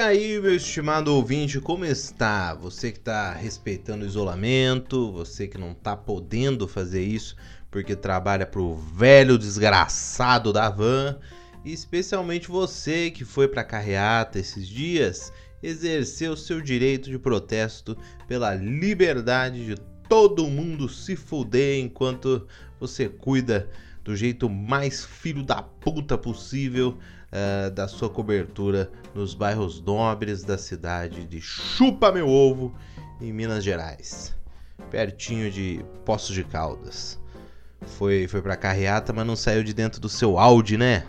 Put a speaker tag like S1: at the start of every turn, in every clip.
S1: Aí, meu estimado ouvinte, como está? Você que está respeitando o isolamento, você que não está podendo fazer isso porque trabalha pro velho desgraçado da van, e especialmente você que foi para carreata esses dias, exercer o seu direito de protesto pela liberdade de todo mundo se fuder enquanto você cuida do jeito mais filho da puta possível uh, da sua cobertura nos bairros nobres da cidade de Chupa Meu Ovo, em Minas Gerais, pertinho de Poços de Caldas. Foi, foi pra carreata, mas não saiu de dentro do seu Audi, né?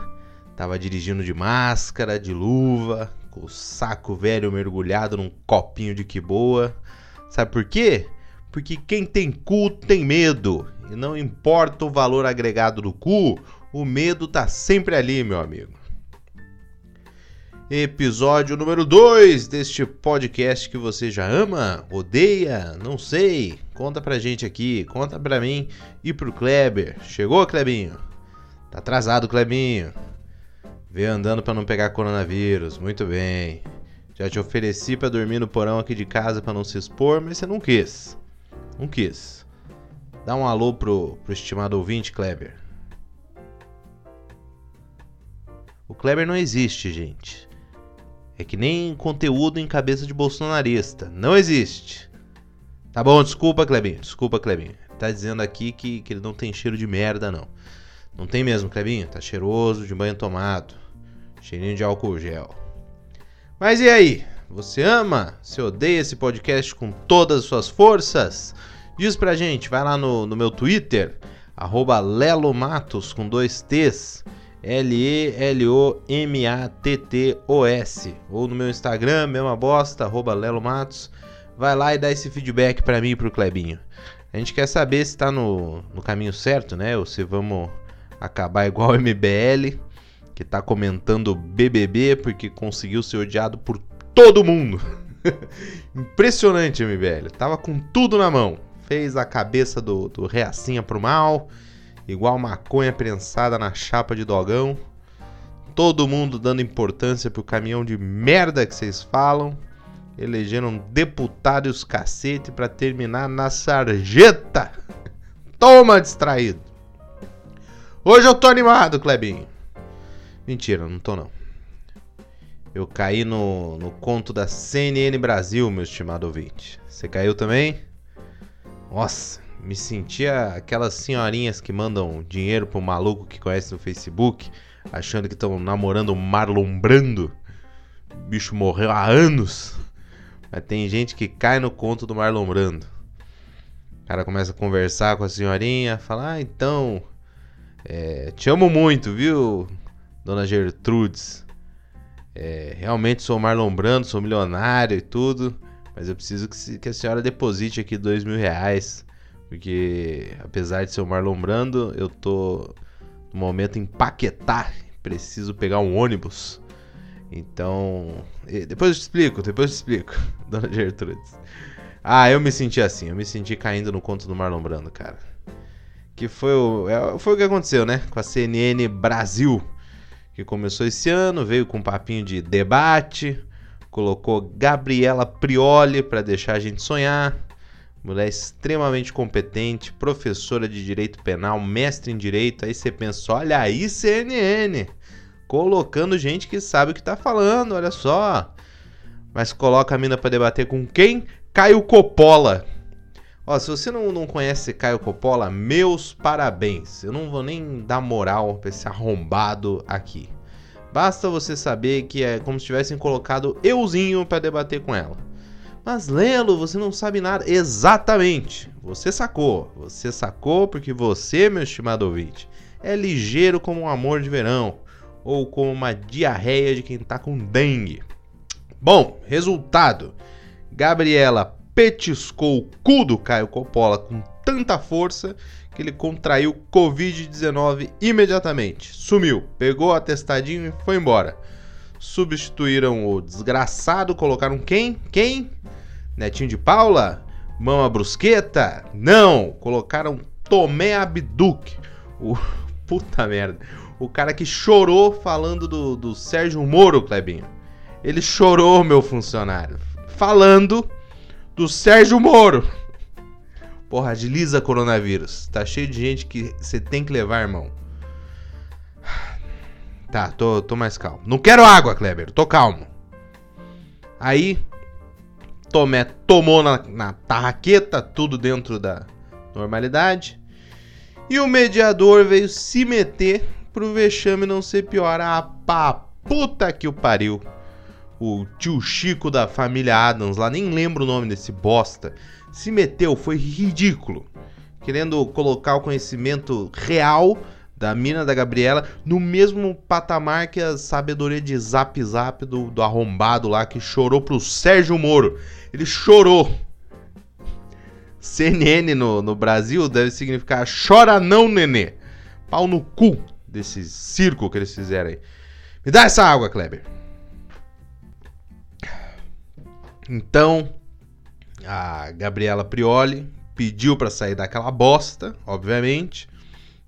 S1: Tava dirigindo de máscara, de luva, com o saco velho mergulhado num copinho de que boa. Sabe por quê? Porque quem tem cu tem medo. E não importa o valor agregado do cu, o medo tá sempre ali, meu amigo episódio número 2 deste podcast que você já ama, odeia, não sei. Conta pra gente aqui, conta pra mim e pro Kleber. Chegou, Klebinho? Tá atrasado, Klebinho. Veio andando para não pegar coronavírus, muito bem. Já te ofereci para dormir no porão aqui de casa para não se expor, mas você não quis. Não quis. Dá um alô pro, pro estimado ouvinte, Kleber. O Kleber não existe, gente. É que nem conteúdo em cabeça de bolsonarista. Não existe. Tá bom, desculpa, Clebinho. Desculpa, Clebinho. Tá dizendo aqui que, que ele não tem cheiro de merda, não. Não tem mesmo, Clebinho. Tá cheiroso de banho tomado. Cheirinho de álcool gel. Mas e aí? Você ama? Você odeia esse podcast com todas as suas forças? Diz pra gente, vai lá no, no meu Twitter, arroba Lelo Matos com dois T's. L-E-L-O-M-A-T-T-O-S. Ou no meu Instagram, mesma bosta, arroba Lelo Matos. Vai lá e dá esse feedback para mim e pro Clebinho. A gente quer saber se tá no, no caminho certo, né? Ou se vamos acabar igual o MBL, que tá comentando BBB porque conseguiu ser odiado por todo mundo. Impressionante, MBL. Tava com tudo na mão. Fez a cabeça do, do Reacinha pro mal igual maconha prensada na chapa de dogão. Todo mundo dando importância pro caminhão de merda que vocês falam. Elegeram deputado e os cacete para terminar na sarjeta. Toma, distraído. Hoje eu tô animado, Klebinho. Mentira, não tô não. Eu caí no, no conto da CNN Brasil, meu estimado ouvinte. Você caiu também? Nossa, me sentia aquelas senhorinhas que mandam dinheiro pro maluco que conhece no Facebook, achando que estão namorando Marlon Brando. O bicho morreu há anos. Mas tem gente que cai no conto do Marlon Brando. O cara começa a conversar com a senhorinha, fala: Ah, então. É, te amo muito, viu, dona Gertrudes? É, realmente sou Marlon Brando, sou milionário e tudo. Mas eu preciso que, que a senhora deposite aqui dois mil reais porque apesar de ser o Marlon Brando, eu tô no momento em Paquetá, preciso pegar um ônibus. Então, depois eu te explico, depois eu te explico, Dona Gertrudes. Ah, eu me senti assim, eu me senti caindo no conto do Marlon Brando, cara. Que foi o, é, foi o que aconteceu, né? Com a CNN Brasil, que começou esse ano, veio com um papinho de debate, colocou Gabriela Prioli para deixar a gente sonhar mulher extremamente competente, professora de direito penal, mestre em direito. Aí você pensa, olha aí, CNN, colocando gente que sabe o que tá falando, olha só. Mas coloca a mina para debater com quem? Caio Coppola. Ó, se você não, não conhece Caio Coppola, meus parabéns. Eu não vou nem dar moral pra esse arrombado aqui. Basta você saber que é como se tivessem colocado euzinho para debater com ela. Mas Lelo, você não sabe nada. Exatamente. Você sacou. Você sacou porque você, meu estimado ouvinte, é ligeiro como um amor de verão ou como uma diarreia de quem tá com dengue. Bom, resultado. Gabriela petiscou o cu do Caio Coppola com tanta força que ele contraiu Covid-19 imediatamente. Sumiu, pegou o atestadinho e foi embora. Substituíram o desgraçado, colocaram quem? Quem? Netinho de Paula? Mama Brusqueta? Não! Colocaram Tomé Abduc. O. Puta merda. O cara que chorou falando do, do Sérgio Moro, Clebinho. Ele chorou, meu funcionário, falando do Sérgio Moro. Porra, agiliza coronavírus. Tá cheio de gente que você tem que levar, irmão. Tá, tô, tô mais calmo. Não quero água, Kleber. Tô calmo. Aí, Tomé tomou na, na tarraqueta, tudo dentro da normalidade. E o mediador veio se meter pro vexame não ser pior. Ah, pá, puta que o pariu. O tio Chico da família Adams, lá nem lembro o nome desse bosta, se meteu, foi ridículo. Querendo colocar o conhecimento real da mina da Gabriela no mesmo patamar que a sabedoria de zap zap do, do arrombado lá que chorou pro Sérgio Moro. Ele chorou. CNN no, no Brasil deve significar chora não, nenê. Pau no cu desse circo que eles fizeram aí. Me dá essa água, Kleber. Então, a Gabriela Prioli pediu para sair daquela bosta, obviamente.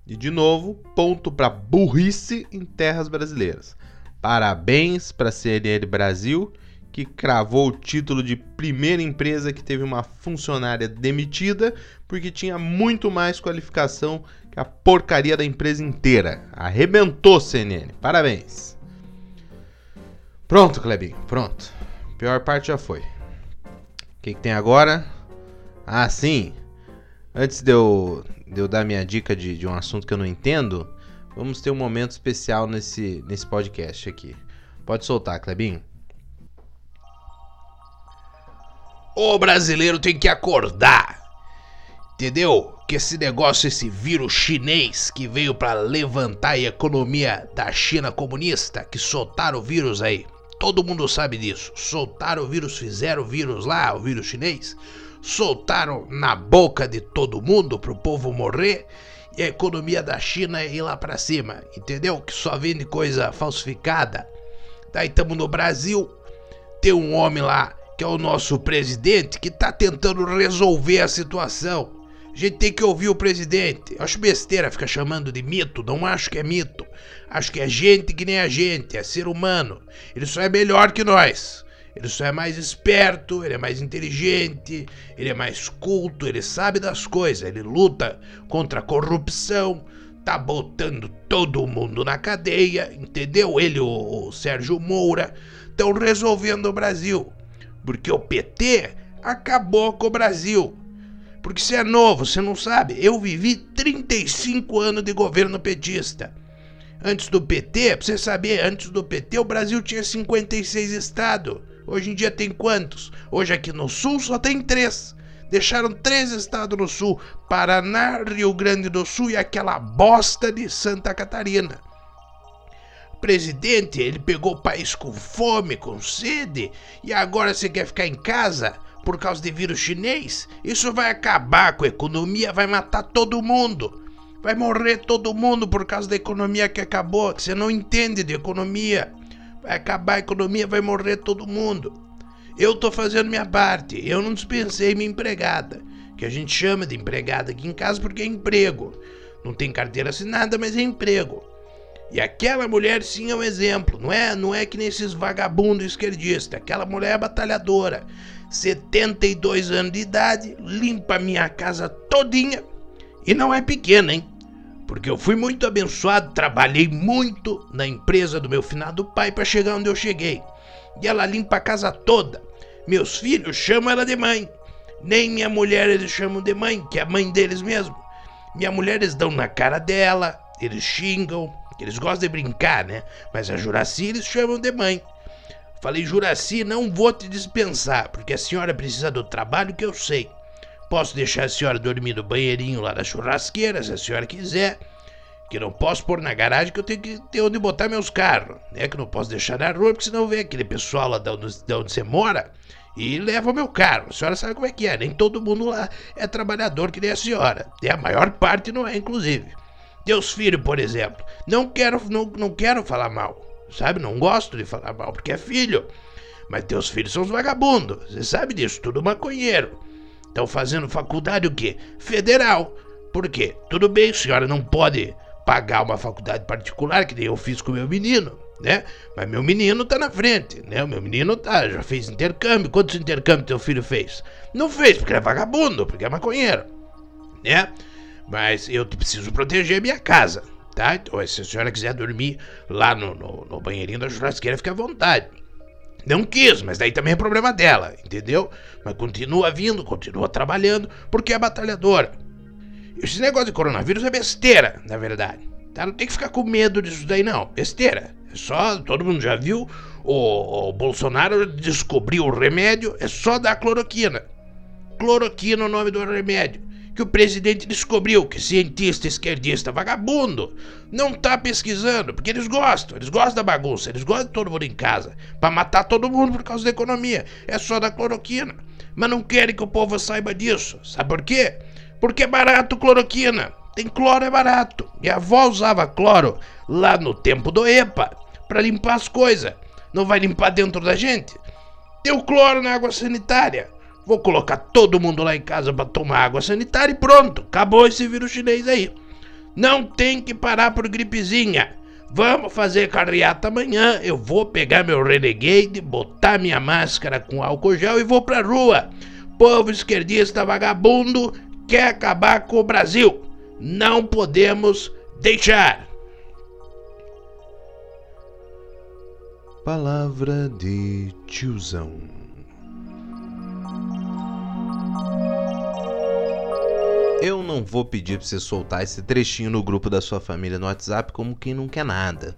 S1: E de novo, ponto para burrice em terras brasileiras. Parabéns para a CNN Brasil, que cravou o título de primeira empresa que teve uma funcionária demitida porque tinha muito mais qualificação que a porcaria da empresa inteira. Arrebentou CNN. Parabéns. Pronto, Klebin, pronto. A pior parte já foi. O que, que tem agora? Ah, sim. Antes de eu, de eu dar minha dica de, de um assunto que eu não entendo, vamos ter um momento especial nesse, nesse podcast aqui. Pode soltar, Clebinho.
S2: O brasileiro tem que acordar. Entendeu? Que esse negócio, esse vírus chinês que veio para levantar a economia da China comunista, que soltaram o vírus aí. Todo mundo sabe disso. Soltaram o vírus, fizeram o vírus lá, o vírus chinês soltaram na boca de todo mundo pro povo morrer e a economia da China ir lá para cima, entendeu? Que só vende coisa falsificada. Daí estamos no Brasil, tem um homem lá que é o nosso presidente que tá tentando resolver a situação. A gente tem que ouvir o presidente. Acho besteira ficar chamando de mito, não acho que é mito. Acho que é gente que nem a gente, é ser humano. Ele só é melhor que nós. Ele só é mais esperto, ele é mais inteligente, ele é mais culto, ele sabe das coisas, ele luta contra a corrupção, tá botando todo mundo na cadeia, entendeu? Ele, o, o Sérgio Moura, estão resolvendo o Brasil. Porque o PT acabou com o Brasil. Porque você é novo, você não sabe. Eu vivi 35 anos de governo petista. Antes do PT, pra você saber, antes do PT o Brasil tinha 56 estados. Hoje em dia tem quantos? Hoje aqui no sul só tem três. Deixaram três estados no sul: Paraná, Rio Grande do Sul e aquela bosta de Santa Catarina. O presidente, ele pegou o país com fome, com sede, e agora você quer ficar em casa por causa de vírus chinês? Isso vai acabar com a economia, vai matar todo mundo. Vai morrer todo mundo por causa da economia que acabou. Você não entende de economia vai acabar a economia, vai morrer todo mundo. Eu tô fazendo minha parte, eu não dispensei minha empregada, que a gente chama de empregada aqui em casa porque é emprego. Não tem carteira assinada, mas é emprego. E aquela mulher sim é um exemplo, não é? Não é que nesses vagabundos esquerdistas. Aquela mulher é batalhadora. 72 anos de idade, limpa minha casa todinha. E não é pequena, hein? Porque eu fui muito abençoado, trabalhei muito na empresa do meu finado pai para chegar onde eu cheguei. E ela limpa a casa toda. Meus filhos chamam ela de mãe. Nem minha mulher eles chamam de mãe, que é a mãe deles mesmo. Minha mulher eles dão na cara dela, eles xingam, eles gostam de brincar, né? Mas a Juraci eles chamam de mãe. Falei, Juraci, não vou te dispensar, porque a senhora precisa do trabalho que eu sei. Posso deixar a senhora dormir no banheirinho lá da churrasqueira, se a senhora quiser. Que não posso pôr na garagem que eu tenho que ter onde botar meus carros. Né? Que não posso deixar na rua, porque senão vem aquele pessoal lá de onde, de onde você mora e leva o meu carro. A senhora sabe como é que é. Nem todo mundo lá é trabalhador que nem a senhora. E a maior parte não é, inclusive. Teus filhos, por exemplo. Não quero, não, não quero falar mal. Sabe? Não gosto de falar mal, porque é filho. Mas teus filhos são os vagabundos. Você sabe disso, tudo maconheiro. Estão fazendo faculdade o quê? Federal. Por quê? Tudo bem, senhora não pode pagar uma faculdade particular, que nem eu fiz com meu menino. né? Mas meu menino tá na frente, né? O meu menino tá, já fez intercâmbio. Quantos intercâmbios teu filho fez? Não fez, porque é vagabundo, porque é maconheiro, né? Mas eu preciso proteger minha casa, tá? Então, se a senhora quiser dormir lá no, no, no banheirinho da churrasqueira, fica à vontade. Não quis, mas daí também é problema dela, entendeu? Mas continua vindo, continua trabalhando, porque é batalhadora. Esse negócio de coronavírus é besteira, na verdade. Tá? Não tem que ficar com medo disso daí, não. Besteira. É só, todo mundo já viu, o, o Bolsonaro descobriu o remédio, é só dar cloroquina. Cloroquina é o nome do remédio. Que o presidente descobriu que cientista esquerdista vagabundo não tá pesquisando, porque eles gostam, eles gostam da bagunça, eles gostam de todo mundo em casa, para matar todo mundo por causa da economia. É só dar cloroquina. Mas não querem que o povo saiba disso. Sabe por quê? Porque é barato cloroquina. Tem cloro é barato. Minha avó usava cloro lá no tempo do EPA para limpar as coisas. Não vai limpar dentro da gente? Tem o cloro na água sanitária. Vou colocar todo mundo lá em casa para tomar água sanitária e pronto. Acabou esse vírus chinês aí. Não tem que parar por gripezinha. Vamos fazer carreata amanhã. Eu vou pegar meu Renegade, botar minha máscara com álcool gel e vou pra rua. Povo esquerdista vagabundo quer acabar com o Brasil. Não podemos deixar.
S1: Palavra de tiozão. Eu não vou pedir pra você soltar esse trechinho no grupo da sua família no WhatsApp como quem não quer nada.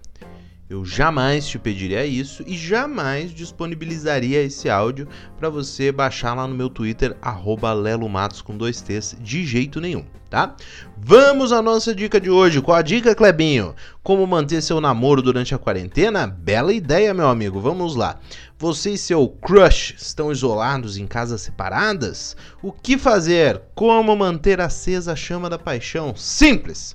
S1: Eu jamais te pediria isso e jamais disponibilizaria esse áudio para você baixar lá no meu Twitter, lelomatos com dois T's, de jeito nenhum, tá? Vamos à nossa dica de hoje. Qual a dica, Clebinho? Como manter seu namoro durante a quarentena? Bela ideia, meu amigo. Vamos lá. Você e seu crush estão isolados em casas separadas? O que fazer? Como manter acesa a chama da paixão? Simples!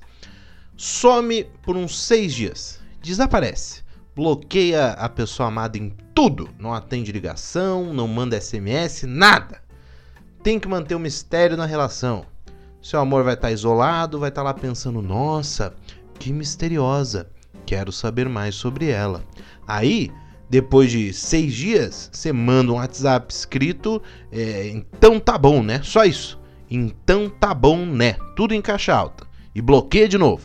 S1: Some por uns seis dias desaparece. Bloqueia a pessoa amada em tudo. Não atende ligação, não manda SMS, nada. Tem que manter o mistério na relação. Seu amor vai estar tá isolado, vai estar tá lá pensando: nossa, que misteriosa. Quero saber mais sobre ela. Aí, depois de seis dias, você manda um WhatsApp escrito: é, então tá bom, né? Só isso. Então tá bom, né? Tudo em caixa alta. E bloqueia de novo.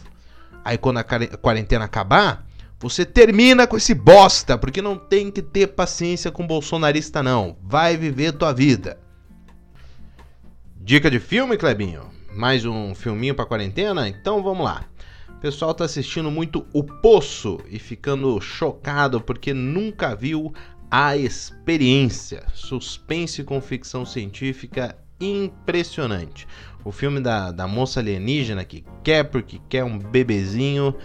S1: Aí, quando a quarentena acabar, você termina com esse bosta, porque não tem que ter paciência com bolsonarista não. Vai viver tua vida. Dica de filme, Clebinho? Mais um filminho pra quarentena? Então vamos lá. O pessoal tá assistindo muito O Poço e ficando chocado porque nunca viu a experiência. Suspense com ficção científica impressionante. O filme da, da moça alienígena que quer porque quer um bebezinho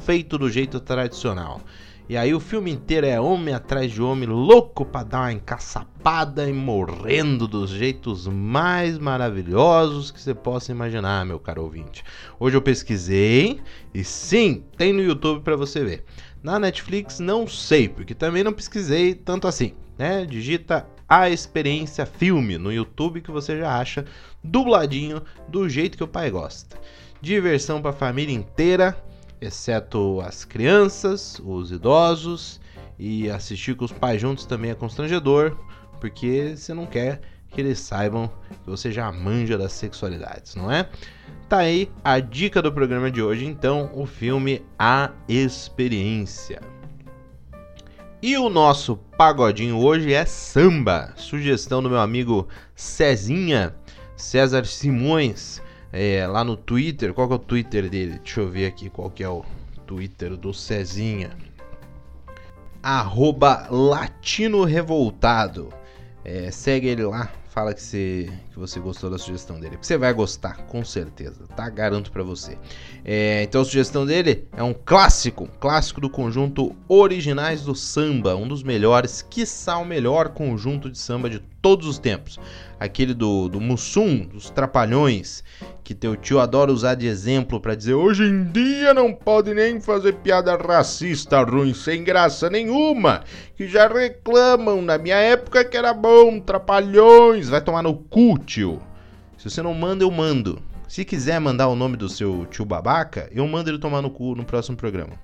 S1: feito do jeito tradicional. E aí o filme inteiro é homem atrás de homem, louco para dar uma encaçapada e morrendo dos jeitos mais maravilhosos que você possa imaginar, meu caro ouvinte. Hoje eu pesquisei e sim, tem no YouTube para você ver. Na Netflix não sei, porque também não pesquisei tanto assim, né? Digita a experiência filme no YouTube que você já acha dubladinho do jeito que o pai gosta. Diversão para família inteira exceto as crianças, os idosos e assistir com os pais juntos também é constrangedor, porque você não quer que eles saibam que você já manja das sexualidades, não é? Tá aí a dica do programa de hoje, então, o filme A Experiência. E o nosso pagodinho hoje é samba, sugestão do meu amigo Cezinha, César Simões é, lá no Twitter. Qual que é o Twitter dele? Deixa eu ver aqui qual que é o Twitter do Cezinha. Arroba Latino Revoltado. É, segue ele lá, fala que você, que você gostou da sugestão dele. Você vai gostar, com certeza, tá? Garanto para você. É, então a sugestão dele é um clássico, clássico do conjunto Originais do Samba, um dos melhores, quiçá o melhor conjunto de samba de todos os tempos. Aquele do, do Mussum, dos Trapalhões, que teu tio adora usar de exemplo para dizer hoje em dia não pode nem fazer piada racista ruim, sem graça nenhuma, que já reclamam na minha época que era bom, Trapalhões, vai tomar no cu, tio. Se você não manda, eu mando. Se quiser mandar o nome do seu tio babaca, eu mando ele tomar no cu no próximo programa.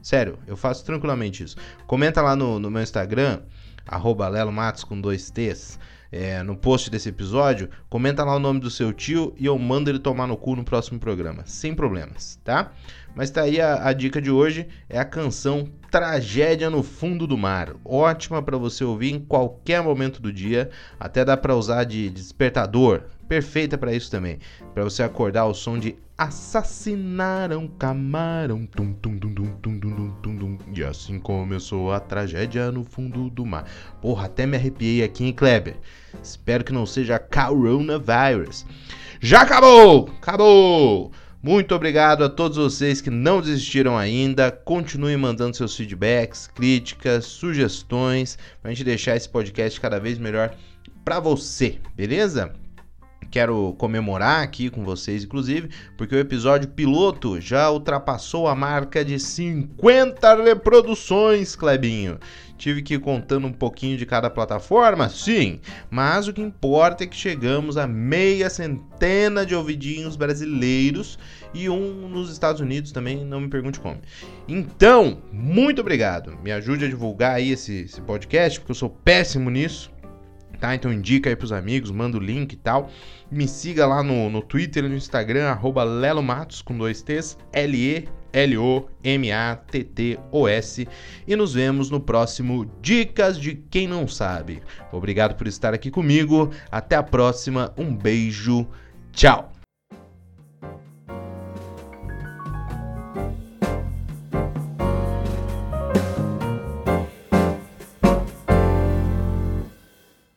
S1: Sério, eu faço tranquilamente isso. Comenta lá no, no meu Instagram, arroba Lelo Matos com dois T's é, no post desse episódio, comenta lá o nome do seu tio e eu mando ele tomar no cu no próximo programa, sem problemas, tá? Mas tá aí a, a dica de hoje, é a canção Tragédia no Fundo do Mar. Ótima para você ouvir em qualquer momento do dia, até dá para usar de despertador. Perfeita para isso também, para você acordar ao som de Assassinaram Camarão. Tum, tum, tum, tum, tum, tum, tum, tum. E assim começou a tragédia no fundo do mar Porra, até me arrepiei aqui, hein, Kleber? Espero que não seja coronavirus Já acabou! Acabou! Muito obrigado a todos vocês que não desistiram ainda. Continuem mandando seus feedbacks, críticas, sugestões, pra gente deixar esse podcast cada vez melhor para você, beleza? Quero comemorar aqui com vocês, inclusive, porque o episódio piloto já ultrapassou a marca de 50 reproduções, Clebinho. Tive que ir contando um pouquinho de cada plataforma, sim, mas o que importa é que chegamos a meia centena de ouvidinhos brasileiros e um nos Estados Unidos também, não me pergunte como. Então, muito obrigado. Me ajude a divulgar aí esse, esse podcast, porque eu sou péssimo nisso tá? Então indica aí pros amigos, manda o link e tal. Me siga lá no, no Twitter e no Instagram, arroba Lelo Matos, com dois T's, L-E-L-O-M-A-T-T-O-S. E nos vemos no próximo Dicas de Quem Não Sabe. Obrigado por estar aqui comigo, até a próxima, um beijo, tchau!